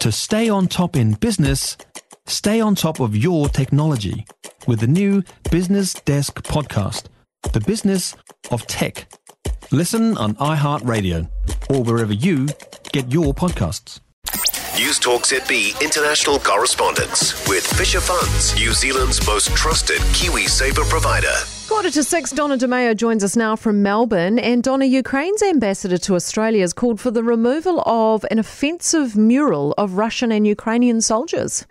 To stay on top in business, stay on top of your technology with the new Business Desk podcast, The Business of Tech. Listen on iHeartRadio or wherever you get your podcasts. News Talk ZB international correspondence with Fisher Funds, New Zealand's most trusted KiwiSaver provider. Quarter to six, Donna Demaio joins us now from Melbourne. And Donna, Ukraine's ambassador to Australia has called for the removal of an offensive mural of Russian and Ukrainian soldiers.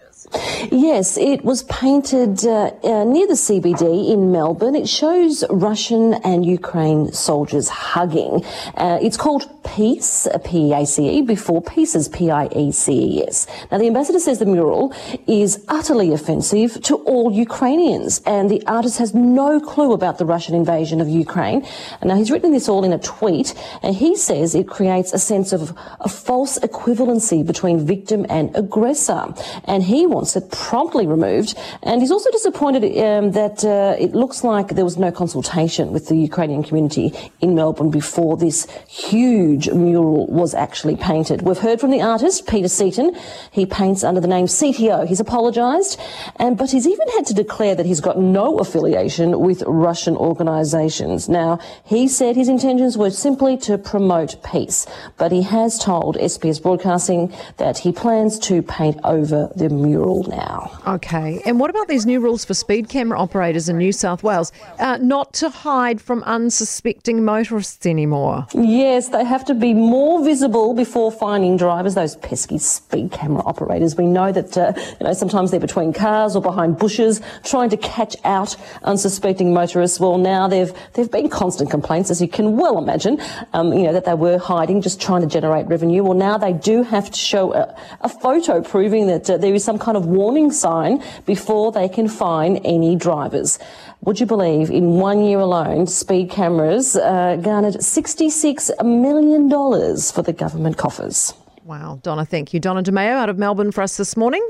Yes, it was painted uh, uh, near the CBD in Melbourne. It shows Russian and Ukraine soldiers hugging. Uh, it's called Peace, P-E-A-C-E, before Pieces, P-I-E-C-E-S. Now, the ambassador says the mural is utterly offensive to all Ukrainians, and the artist has no clue about the Russian invasion of Ukraine. Now, he's written this all in a tweet, and he says it creates a sense of a false equivalency between victim and aggressor. And he wants it promptly removed. And he's also disappointed um, that uh, it looks like there was no consultation with the Ukrainian community in Melbourne before this huge mural was actually painted. We've heard from the artist, Peter Seaton. He paints under the name CTO. He's apologised, and but he's even had to declare that he's got no affiliation with Russian organisations. Now, he said his intentions were simply to promote peace, but he has told SBS Broadcasting that he plans to paint over the mural now. Okay. And what about these new rules for speed camera operators in New South Wales? Uh, not to hide from unsuspecting motorists anymore. Yes, they have to be more visible before finding drivers, those pesky speed camera operators. We know that, uh, you know, sometimes they're between cars or behind bushes trying to catch out unsuspecting motorists. Well, now they've, there've been constant complaints, as you can well imagine, um, you know, that they were hiding, just trying to generate revenue. Well, now they do have to show a, a photo proving that uh, there is some kind of warning sign before they can fine any drivers. Would you believe in one year alone, speed cameras uh, garnered $66 million for the government coffers? Wow, Donna, thank you. Donna Demaio out of Melbourne for us this morning.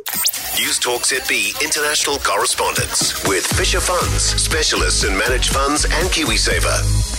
News Talk ZB international correspondence with Fisher Funds, specialists in managed funds and KiwiSaver.